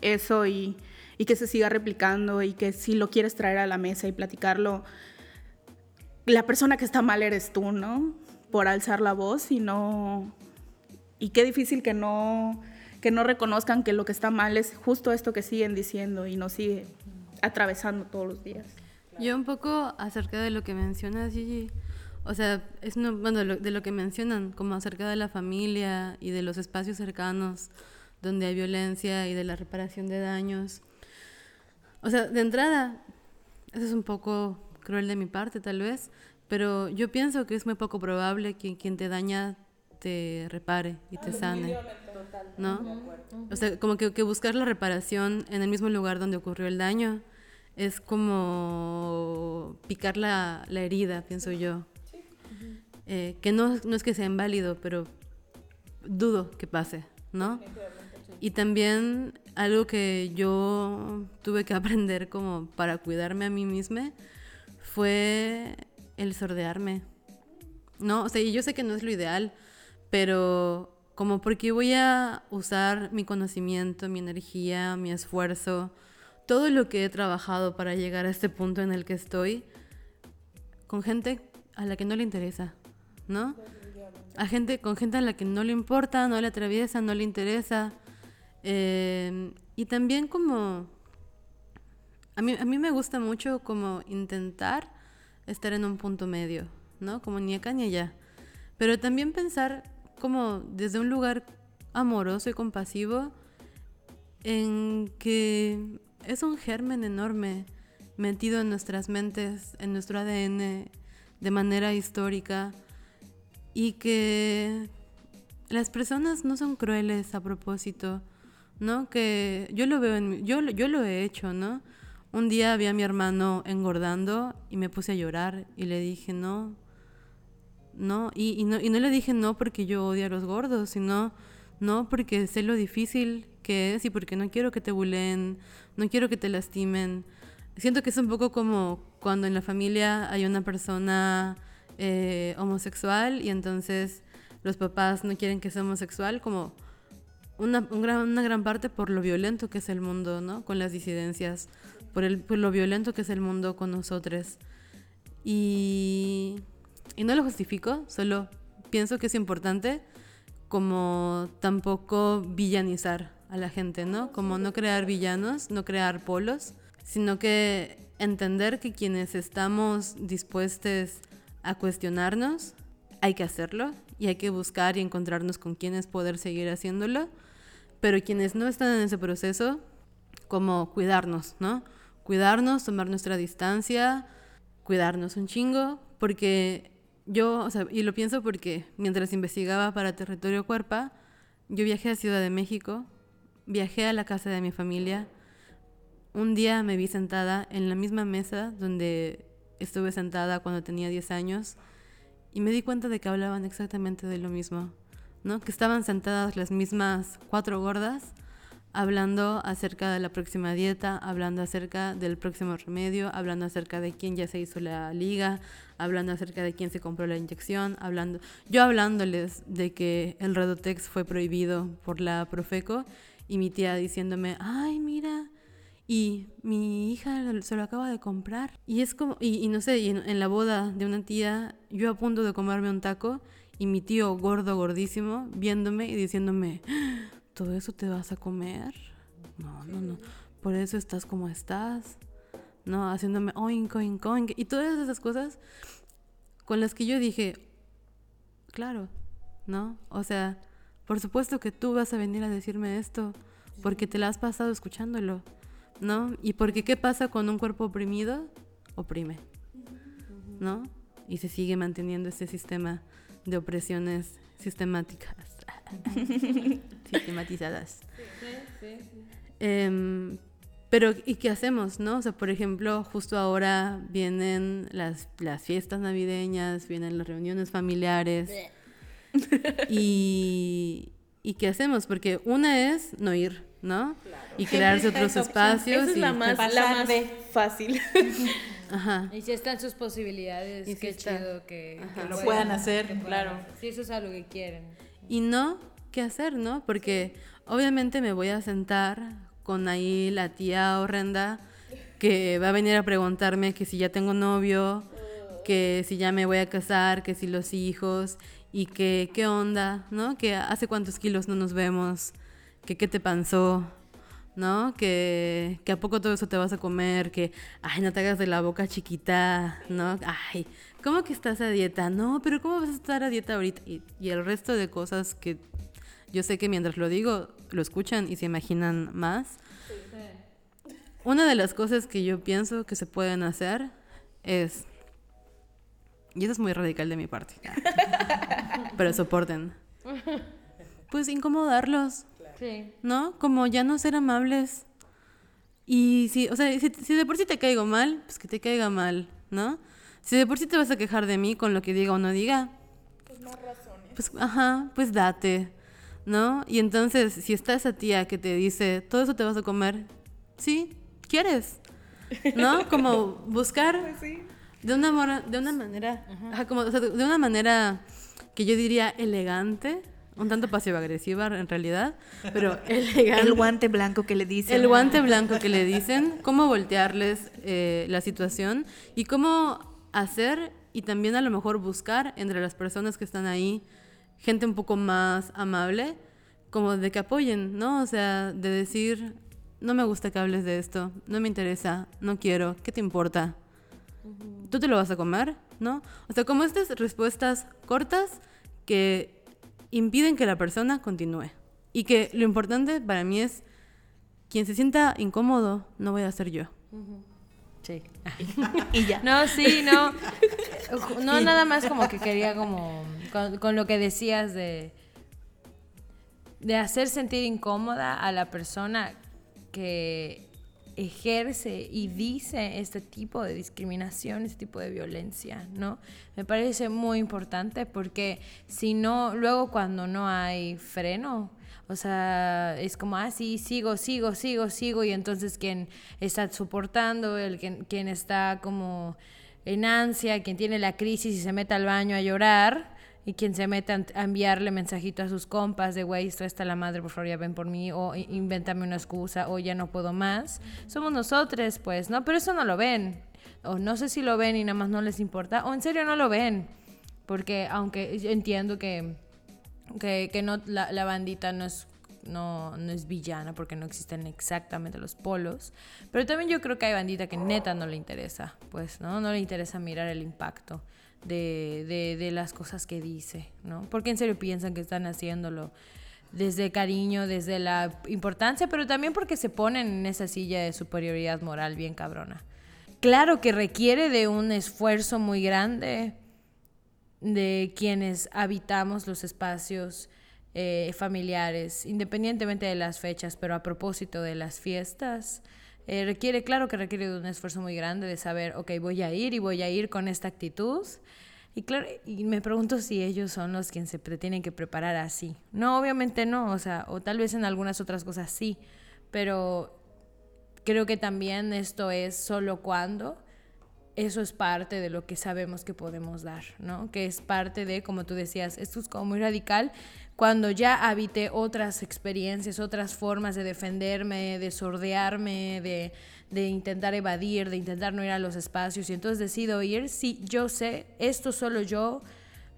eso y, que se siga replicando y que si lo quieres traer a la mesa y platicarlo, la persona que está mal eres tú, ¿no? Por alzar la voz y no... Y qué difícil que no, que no reconozcan que lo que está mal es justo esto que siguen diciendo y nos sigue atravesando todos los días. Yo un poco acerca de lo que mencionas, Gigi, o sea, es bueno, de lo, que mencionan, como acerca de la familia y de los espacios cercanos donde hay violencia y de la reparación de daños. O sea, de entrada, eso es un poco cruel de mi parte tal vez, pero yo pienso que es muy poco probable que quien te daña te repare y te sane. ¿No? O sea, como que, buscar la reparación en el mismo lugar donde ocurrió el daño es como picar la, la herida, pienso yo. Eh, que no, no es que sea inválido, pero dudo que pase, ¿no? Y también algo que yo tuve que aprender como para cuidarme a mí misma fue el sordearme, ¿no? O sea, yo sé que no es lo ideal, pero como porque voy a usar mi conocimiento, mi energía, mi esfuerzo, todo lo que he trabajado para llegar a este punto en el que estoy, con gente a la que no le interesa, ¿no? A gente, con gente a la que no le importa, no le atraviesa, no le interesa. Eh, y también como... A mí, a mí me gusta mucho como intentar estar en un punto medio, ¿no? Como ni acá ni allá. Pero también pensar como desde un lugar amoroso y compasivo en que es un germen enorme metido en nuestras mentes, en nuestro ADN de manera histórica y que las personas no son crueles a propósito, ¿no? Que yo lo veo en yo yo lo he hecho, ¿no? Un día vi a mi hermano engordando y me puse a llorar y le dije, "No, no, y, no, y no le dije no porque yo odio a los gordos, sino no porque sé lo difícil que es y porque no quiero que te buleen, no quiero que te lastimen. Siento que es un poco como cuando en la familia hay una persona eh, homosexual y entonces los papás no quieren que sea homosexual, como una, gran, una gran parte por lo violento que es el mundo, ¿no? Con las disidencias, por, el, por lo violento que es el mundo con nosotros. Y, y no lo justifico, solo pienso que es importante como tampoco villanizar a la gente, ¿no? Como no crear villanos, no crear polos, sino que entender que quienes estamos dispuestos a cuestionarnos, hay que hacerlo y hay que buscar y encontrarnos con quienes poder seguir haciéndolo, pero quienes no están en ese proceso, como cuidarnos, ¿no? Cuidarnos, tomar nuestra distancia, cuidarnos un chingo, porque yo, o sea, y lo pienso porque mientras investigaba para Territorio Cuerpa, yo viajé a Ciudad de México Viajé a la casa de mi familia. Un día me vi sentada en la misma mesa donde estuve sentada cuando tenía 10 años y me di cuenta de que hablaban exactamente de lo mismo, ¿no? Que estaban sentadas las mismas cuatro gordas hablando acerca de la próxima dieta, hablando acerca del próximo remedio, hablando acerca de quién ya se hizo la liga, hablando acerca de quién se compró la inyección, hablando yo hablándoles de que el Redotex fue prohibido por la Profeco y mi tía diciéndome, ay, mira, y mi hija se lo acaba de comprar. Y es como, y, no sé, en, la boda de una tía, yo a punto de comerme un taco y mi tío gordo, gordísimo, viéndome y diciéndome, ¿todo eso te vas a comer? No, no, no, por eso estás como estás. No, haciéndome oink, oink, oink. Y todas esas cosas con las que yo dije, claro, ¿no? O sea, por supuesto que tú vas a venir a decirme esto, porque te la has pasado escuchándolo, ¿no? Y porque ¿qué pasa con un cuerpo oprimido? Oprime, ¿no? Y se sigue manteniendo ese sistema de opresiones sistemáticas, sistematizadas. Em, pero, ¿y qué hacemos, no? O sea, por ejemplo, justo ahora vienen las, las fiestas navideñas, vienen las reuniones familiares. y, y qué hacemos, porque una es no ir, ¿no? Y crearse otros espacios. Esa es la más, fácil. Ajá. Y si están sus posibilidades, y qué chido que, lo puedan hacer, claro. Si eso es algo que quieren. Y no, ¿qué hacer, no? Porque obviamente me voy a sentar con ahí la tía horrenda que va a venir a preguntarme que si ya tengo novio, que si ya me voy a casar, que si los hijos, y que qué onda, ¿no? Que hace cuántos kilos no nos vemos, que qué te pasó, ¿no? Que, que a poco todo eso te vas a comer, que, ay, no te hagas de la boca chiquita, ¿no? Ay, ¿cómo que estás a dieta? No, pero ¿cómo vas a estar a dieta ahorita? Y, y el resto de cosas que yo sé que mientras lo digo, lo escuchan y se imaginan más. Una de las cosas que yo pienso que se pueden hacer es y eso es muy radical de mi parte. Pero soporten. Pues incomodarlos. Sí. ¿No? Como ya no ser amables. Y si, o sea, si, de por sí te caigo mal, pues que te caiga mal, ¿no? Si de por sí te vas a quejar de mí con lo que diga o no diga. Pues más razones. Pues, ajá, pues date, ¿no? Y entonces, si está esa tía que te dice, todo eso te vas a comer, sí, quieres, ¿no? Como buscar pues sí de una, de una manera, como, de una manera que yo diría elegante, un tanto pasivo-agresiva en realidad, pero elegante. El guante blanco que le dicen. El guante blanco que le dicen, cómo voltearles eh, la situación y cómo hacer y también a lo mejor buscar entre las personas que están ahí gente un poco más amable, como de que apoyen, ¿no? O sea, de decir, no me gusta que hables de esto, no me interesa, no quiero, ¿qué te importa? ¿Tú te lo vas a comer? ¿No? O sea, como estas respuestas cortas que impiden que la persona continúe. Y que lo importante para mí es, quien se sienta incómodo, no voy a ser yo. Sí. y ya. No, sí, no. No, nada más como que quería como, con, con lo que decías de, de hacer sentir incómoda a la persona que ejerce y dice este tipo de discriminación, este tipo de violencia, ¿no? Me parece muy importante porque si no, luego cuando no hay freno, o sea, es como, ah, sí, sigo, sigo, sigo, sigo, y entonces quien está soportando, el quien, quien está como en ansia, quien tiene la crisis y se mete al baño a llorar, y quien se mete a enviarle mensajito a sus compas de, güey, esto está la madre, por favor, ya ven por mí, o invéntame una excusa, o ya no puedo más. Somos nosotros, pues, ¿no? Pero eso no lo ven. O no sé si lo ven y nada más no les importa, o en serio no lo ven. Porque aunque entiendo que, que, que no, la, la bandita no es no, no es villana porque no existen exactamente los polos. Pero también yo creo que hay bandita que neta no le interesa, pues, ¿no? No le interesa mirar el impacto de, de, de las cosas que dice, ¿no? Porque en serio piensan que están haciéndolo desde cariño, desde la importancia, pero también porque se ponen en esa silla de superioridad moral bien cabrona. Claro que requiere de un esfuerzo muy grande de quienes habitamos los espacios eh, familiares, independientemente de las fechas, pero a propósito de las fiestas, eh, requiere, claro que requiere de un esfuerzo muy grande de saber, ok, voy a ir y voy a ir con esta actitud. Y claro, y me pregunto si ellos son los quienes se tienen que preparar así. No, obviamente no, o sea, o tal vez en algunas otras cosas sí, pero creo que también esto es solo cuando eso es parte de lo que sabemos que podemos dar, ¿no? Que es parte de, como tú decías, esto es como muy radical, cuando ya habité otras experiencias, otras formas de defenderme, de sordearme, de, de, intentar evadir, de intentar no ir a los espacios y entonces decido ir, sí, yo sé, esto solo yo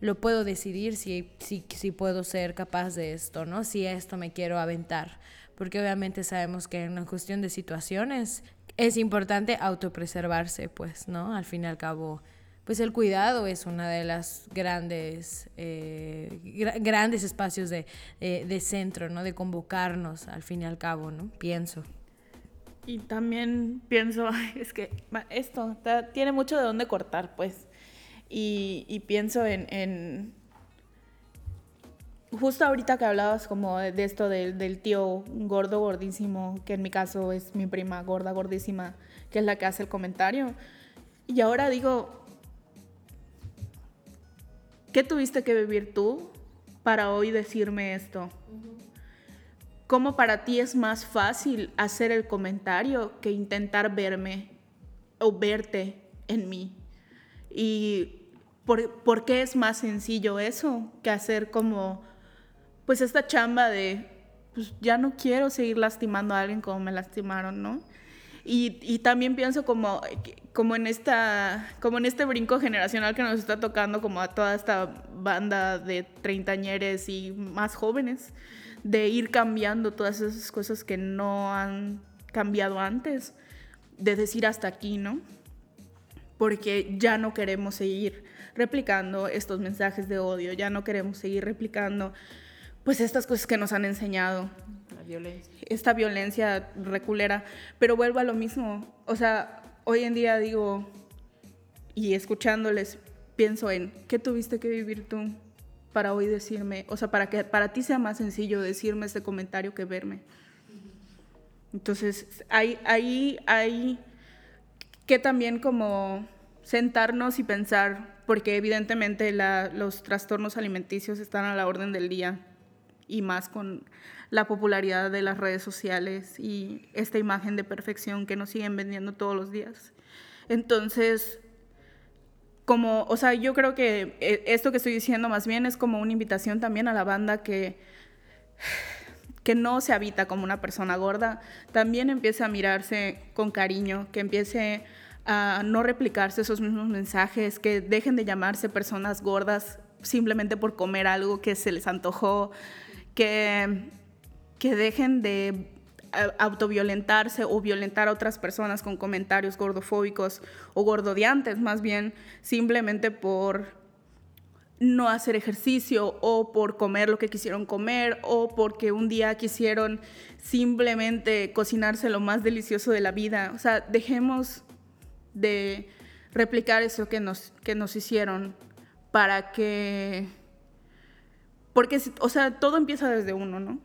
lo puedo decidir si, si, si puedo ser capaz de esto, ¿no? Si esto me quiero aventar, porque obviamente sabemos que en una cuestión de situaciones es importante autopreservarse, pues, ¿no? Al fin y al cabo pues el cuidado es una de las grandes, eh, grandes espacios de, de, centro, ¿no? De convocarnos al fin y al cabo, ¿no? Pienso. Y también pienso, es que esto tiene mucho de dónde cortar, pues. Y, y pienso en, en, Justo ahorita que hablabas como de, esto del, del tío gordo, gordísimo, que en mi caso es mi prima gorda, gordísima, que es la que hace el comentario. Y ahora digo, ¿Qué tuviste que vivir tú para hoy decirme esto? ¿Cómo para ti es más fácil hacer el comentario que intentar verme o verte en mí? ¿Y por, qué es más sencillo eso que hacer como, pues esta chamba de, pues ya no quiero seguir lastimando a alguien como me lastimaron, ¿no? Y, también pienso como, como, en esta, como en este brinco generacional que nos está tocando como a toda esta banda de treintañeres y más jóvenes, de ir cambiando todas esas cosas que no han cambiado antes, de decir hasta aquí, ¿no? Porque ya no queremos seguir replicando estos mensajes de odio, ya no queremos seguir replicando pues estas cosas que nos han enseñado violencia. Esta violencia reculera. Pero vuelvo a lo mismo. O sea, hoy en día digo, y escuchándoles, pienso en, ¿qué tuviste que vivir tú para hoy decirme? O sea, para que para ti sea más sencillo decirme este comentario que verme. Entonces, ahí, ahí hay que también como sentarnos y pensar, porque evidentemente la, los trastornos alimenticios están a la orden del día y más con la popularidad de las redes sociales y esta imagen de perfección que nos siguen vendiendo todos los días. Entonces, como, o sea, yo creo que eh, esto que estoy diciendo más bien es como una invitación también a la banda que que no se habita como una persona gorda, también empiece a mirarse con cariño, que empiece a no replicarse esos mismos mensajes, que dejen de llamarse personas gordas simplemente por comer algo que se les antojó, que, que dejen de autoviolentarse o violentar a otras personas con comentarios gordofóbicos o gordodiantes, más bien simplemente por no hacer ejercicio o por comer lo que quisieron comer o porque un día quisieron simplemente cocinarse lo más delicioso de la vida. O sea, dejemos de replicar eso que nos, que nos hicieron para que... Porque, o sea, todo empieza desde uno, ¿no?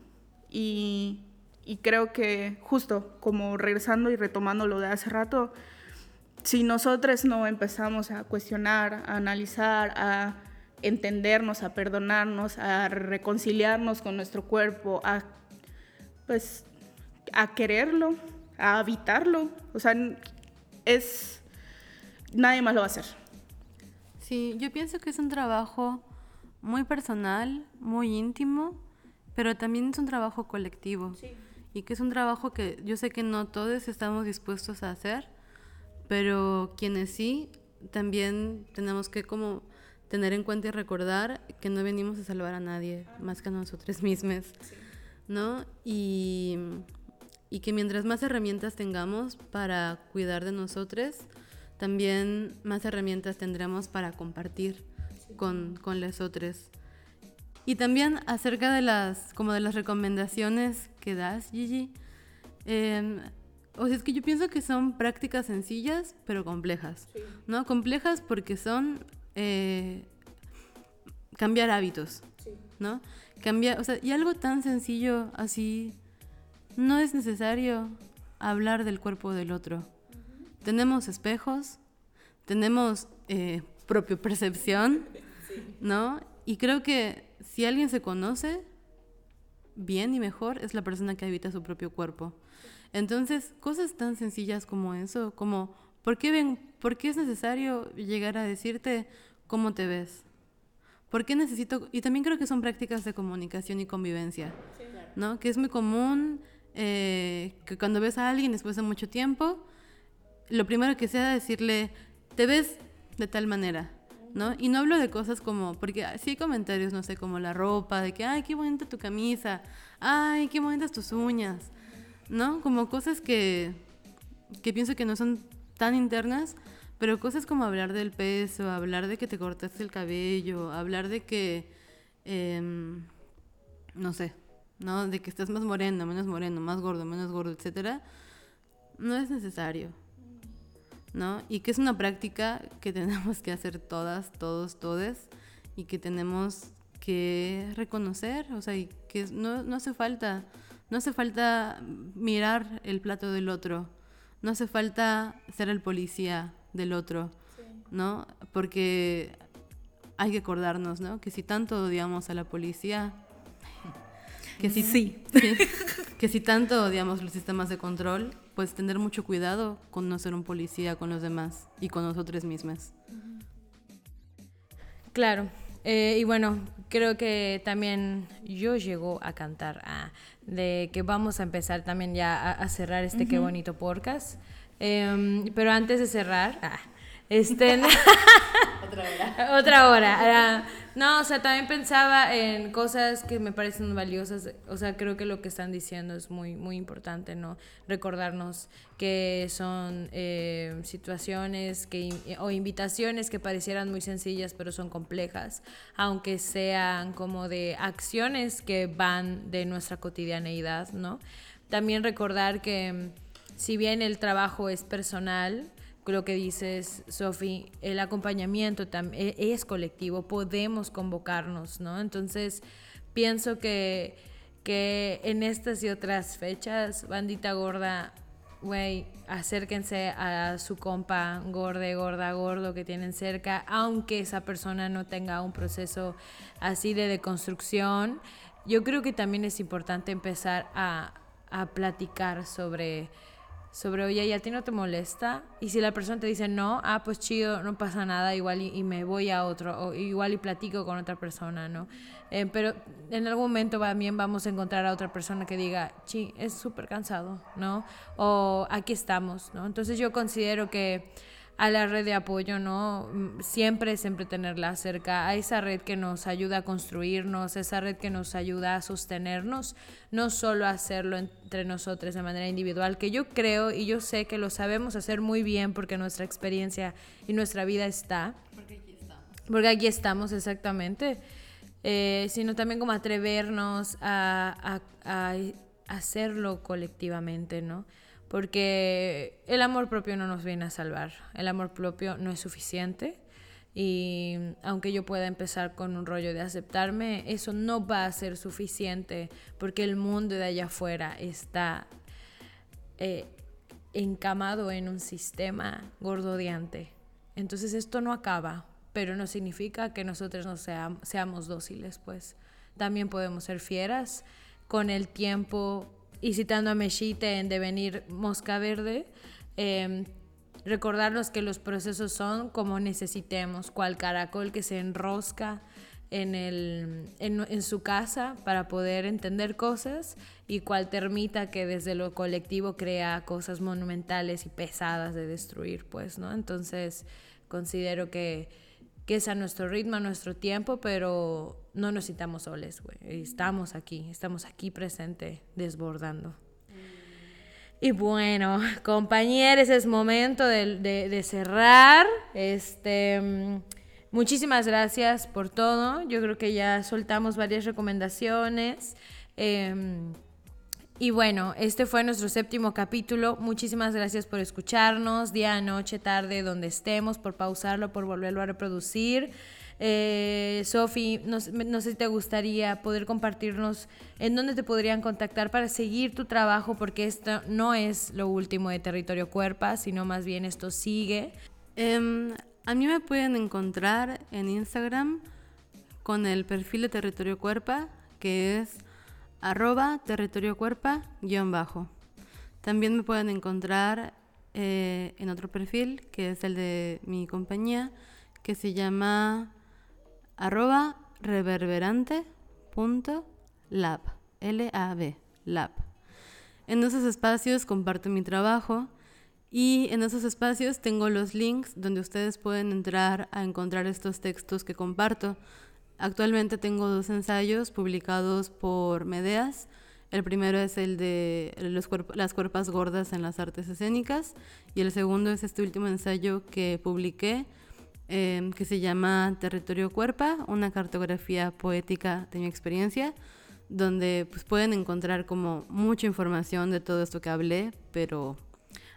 Y, y creo que justo como regresando y retomando lo de hace rato, si nosotros no empezamos a cuestionar, a analizar, a entendernos, a perdonarnos, a reconciliarnos con nuestro cuerpo, a pues a quererlo, a habitarlo. O sea, es nadie más lo va a hacer. Sí, yo pienso que es un trabajo muy personal, muy íntimo, pero también es un trabajo colectivo. Y que es un trabajo que yo sé que no todos estamos dispuestos a hacer, pero quienes sí, también tenemos que como tener en cuenta y recordar que no venimos a salvar a nadie más que a nosotros mismos, ¿no? Y, y, que mientras más herramientas tengamos para cuidar de nosotros, también más herramientas tendremos para compartir con, con las otras. Y también acerca de las, como de las recomendaciones que das, Gigi, em, o sea, es que yo pienso que son prácticas sencillas, pero complejas, ¿no? Complejas porque son eh, cambiar hábitos, ¿no? Cambiar, o sea, y algo tan sencillo así, no es necesario hablar del cuerpo del otro. Tenemos espejos, tenemos eh, propio percepción, ¿no? Y creo que si alguien se conoce bien y mejor, es la persona que habita su propio cuerpo. Entonces, cosas tan sencillas como eso, como, ¿por qué, ven, ¿por qué es necesario llegar a decirte, ¿Cómo te ves? ¿Por qué necesito? Y también creo que son prácticas de comunicación y convivencia, ¿no? Que es muy común eh, que cuando ves a alguien después de mucho tiempo, lo primero que sea decirle, te ves de tal manera, ¿no? Y no hablo de cosas como, porque sí hay comentarios, no sé, como la ropa, de que, ay, qué bonita tu camisa, ay, qué bonitas tus uñas, ¿no? Como cosas que, que pienso que no son tan internas, pero cosas como hablar del peso, hablar de que te cortaste el cabello, hablar de que, em, no sé, ¿no? De que estás más moreno, menos moreno, más gordo, menos gordo, etcétera, no es necesario, ¿no? Y que es una práctica que tenemos que hacer todas, todos, todes, y que tenemos que reconocer, o sea, y que no, no hace falta, no hace falta mirar el plato del otro, no hace falta ser el policía, del otro, ¿no? Porque hay que acordarnos, ¿no? Que si tanto odiamos a la policía, que si, sí. que si tanto odiamos los sistemas de control, pues tener mucho cuidado con no ser un policía con los demás y con nosotros mismos. Claro. Eh, y bueno, creo que también yo llego a cantar ah, de que vamos a empezar también ya a, cerrar este qué bonito podcast. Em, pero antes de cerrar, ah, este, otra hora. otra hora. Ah, no, o sea, también pensaba en cosas que me parecen valiosas. O sea, creo que lo que están diciendo es muy, muy importante, ¿no? Recordarnos que son eh, situaciones que, o invitaciones que parecieran muy sencillas, pero son complejas, aunque sean como de acciones que van de nuestra cotidianeidad, ¿no? También recordar que si bien el trabajo es personal, lo que dices, Sofi, el acompañamiento e, es colectivo, podemos convocarnos, ¿no? Entonces, pienso que, que en estas y otras fechas, bandita gorda, güey, acérquense a su compa gorde, gorda, gordo que tienen cerca, aunque esa persona no tenga un proceso así de deconstrucción. Yo creo que también es importante empezar a, a platicar sobre sobre, oye, ¿y a ti no te molesta? Y si la persona te dice no, ah, pues chido, no pasa nada, igual y, me voy a otro, o igual y platico con otra persona, ¿no? Eh, pero en algún momento también vamos a encontrar a otra persona que diga, sí, es súper cansado, ¿no? O aquí estamos, ¿no? Entonces yo considero que a la red de apoyo, ¿no? Mm, siempre, siempre tenerla cerca, a esa red que nos ayuda a construirnos, esa red que nos ayuda a sostenernos, no solo hacerlo entre nosotros de manera individual, que yo creo y yo sé que lo sabemos hacer muy bien porque nuestra experiencia y nuestra vida está. Porque aquí estamos. Porque aquí estamos, exactamente. Eh, sino también como atrevernos a, a, a hacerlo colectivamente, ¿no? Porque el amor propio no nos viene a salvar, el amor propio no es suficiente y aunque yo pueda empezar con un rollo de aceptarme, eso no va a ser suficiente porque el mundo de allá afuera está eh, encamado en un sistema gordodiante. Entonces esto no acaba, pero no significa que nosotros no seamos dóciles, pues también podemos ser fieras. Con el tiempo y citando a Meshite en Devenir Mosca Verde, em, recordarnos que los procesos son como necesitemos, cual caracol que se enrosca en, el, en, su casa para poder entender cosas y cual termita que desde lo colectivo crea cosas monumentales y pesadas de destruir, pues, ¿no? Entonces, considero que, que es a nuestro ritmo, a nuestro tiempo, pero no nos citamos soles, güey. Estamos aquí, estamos aquí presente, desbordando. Y bueno, compañeros, es momento de, cerrar. Este, mm, muchísimas gracias por todo. Yo creo que ya soltamos varias recomendaciones. Em, y bueno, este fue nuestro séptimo capítulo. Muchísimas gracias por escucharnos, día, noche, tarde, donde estemos, por pausarlo, por volverlo a reproducir. Eh, Sofi, no, sé si te gustaría poder compartirnos en dónde te podrían contactar para seguir tu trabajo, porque esto no es lo último de Territorio Cuerpa, sino más bien esto sigue. Em, a mí me pueden encontrar en Instagram con el perfil de Territorio Cuerpa, que es arroba territorio cuerpa guion bajo. También me pueden encontrar eh, en otro perfil, que es el de mi compañía, que se llama arroba reverberante.lab, L-A-B, lab. En esos espacios comparto mi trabajo y en esos espacios tengo los links donde ustedes pueden entrar a encontrar estos textos que comparto. Actualmente tengo dos ensayos publicados por Medeas. El primero es el de las cuerpas gordas en las artes escénicas y el segundo es este último ensayo que publiqué Em, que se llama Territorio Cuerpa, una cartografía poética de mi experiencia, donde pues, pueden encontrar como mucha información de todo esto que hablé, pero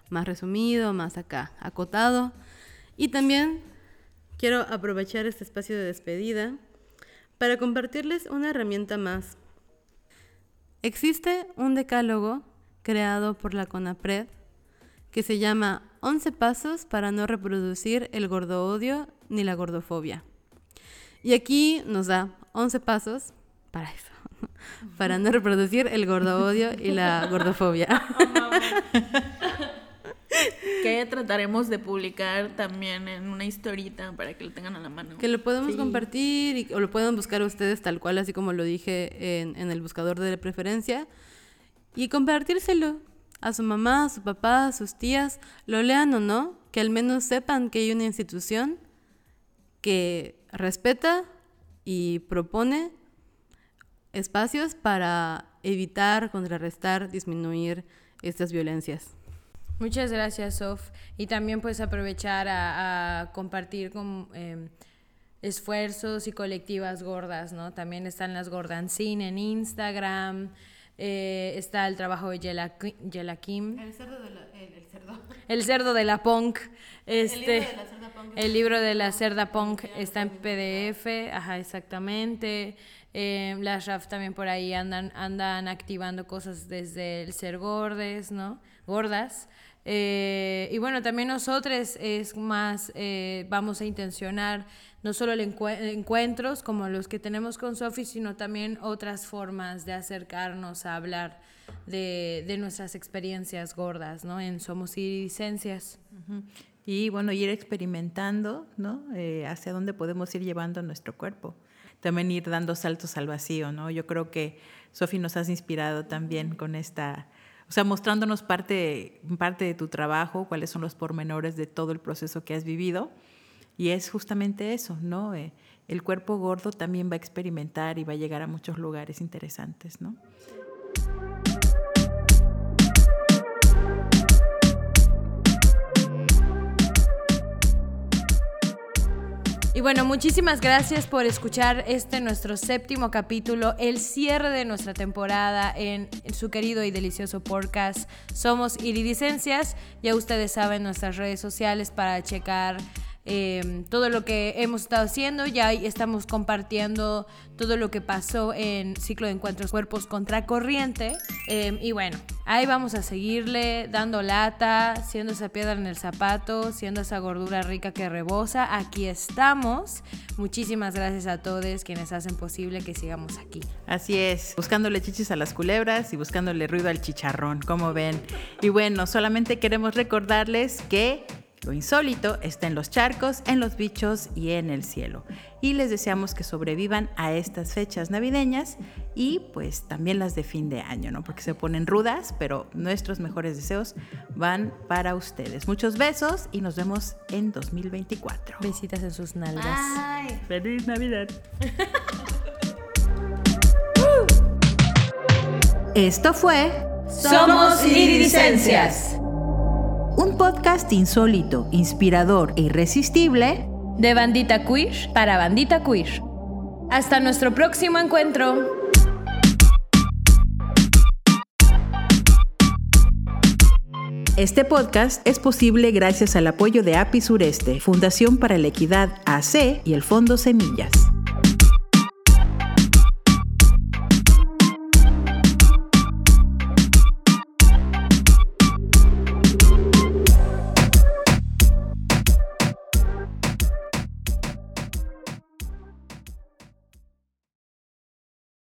más resumido, más acá, acotado. Y también quiero aprovechar este espacio de despedida para compartirles una herramienta más. Existe un decálogo creado por la CONAPRED que se llama 11 pasos para no reproducir el gordo odio ni la gordofobia. Y aquí nos da 11 pasos para eso, para no reproducir el gordo odio y la gordofobia. que trataremos de publicar también en una historita para que lo tengan a la mano. Que lo podemos compartir y, o lo pueden buscar ustedes tal cual, así como lo dije en, en el buscador de preferencia, y compartírselo a su mamá, a su papá, a sus tías, lo lean o no, que al menos sepan que hay una institución que respeta y propone espacios para evitar, contrarrestar, disminuir estas violencias. Muchas gracias, Sof. Y también puedes aprovechar a, compartir con em, esfuerzos y colectivas gordas, ¿no? También están las Gordancin en Instagram. Eh, está el trabajo de Yela, Kim. El cerdo de la, el, cerdo. El cerdo de la punk. Este, el libro de la cerda punk. está en PDF. Ajá, exactamente. Eh, las RAF también por ahí andan, andan activando cosas desde el ser gordes, ¿no? Gordas. Eh, y bueno, también nosotros es más, vamos a intencionar no solo encuentros como los que tenemos con Sofi, sino también otras formas de acercarnos a hablar de, de nuestras experiencias gordas, ¿no? En Somos Iridicencias. Y bueno, ir experimentando, ¿no? Eh, hacia dónde podemos ir llevando nuestro cuerpo. También ir dando saltos al vacío, ¿no? Yo creo que Sofi nos has inspirado también con esta, o sea, mostrándonos parte, parte de tu trabajo, cuáles son los pormenores de todo el proceso que has vivido y es justamente eso, ¿no? Eh, el cuerpo gordo también va a experimentar y va a llegar a muchos lugares interesantes, ¿no? Y bueno, muchísimas gracias por escuchar este nuestro séptimo capítulo, el cierre de nuestra temporada en su querido y delicioso podcast Somos Iridicencias. Ya ustedes saben nuestras redes sociales para checar Em, todo lo que hemos estado haciendo. Ya estamos compartiendo todo lo que pasó en ciclo de encuentros cuerpos contra corriente. Em, y bueno, ahí vamos a seguirle dando lata, siendo esa piedra en el zapato, siendo esa gordura rica que rebosa. Aquí estamos. Muchísimas gracias a todos quienes hacen posible que sigamos aquí. Así es, buscándole chichis a las culebras y buscándole ruido al chicharrón, como ven. Y bueno, solamente queremos recordarles que lo insólito está en los charcos, en los bichos y en el cielo. Y les deseamos que sobrevivan a estas fechas navideñas y pues también las de fin de año, ¿no? Porque se ponen rudas, pero nuestros mejores deseos van para ustedes. Muchos besos y nos vemos en 2024. Besitas en sus nalgas. ¡Feliz Navidad! Esto fue Somos Iridescencias un podcast insólito, inspirador e irresistible de Bandita Queer para Bandita Queer. Hasta nuestro próximo encuentro. Este podcast es posible gracias al apoyo de API Sureste, Fundación para la Equidad AC y el Fondo Semillas.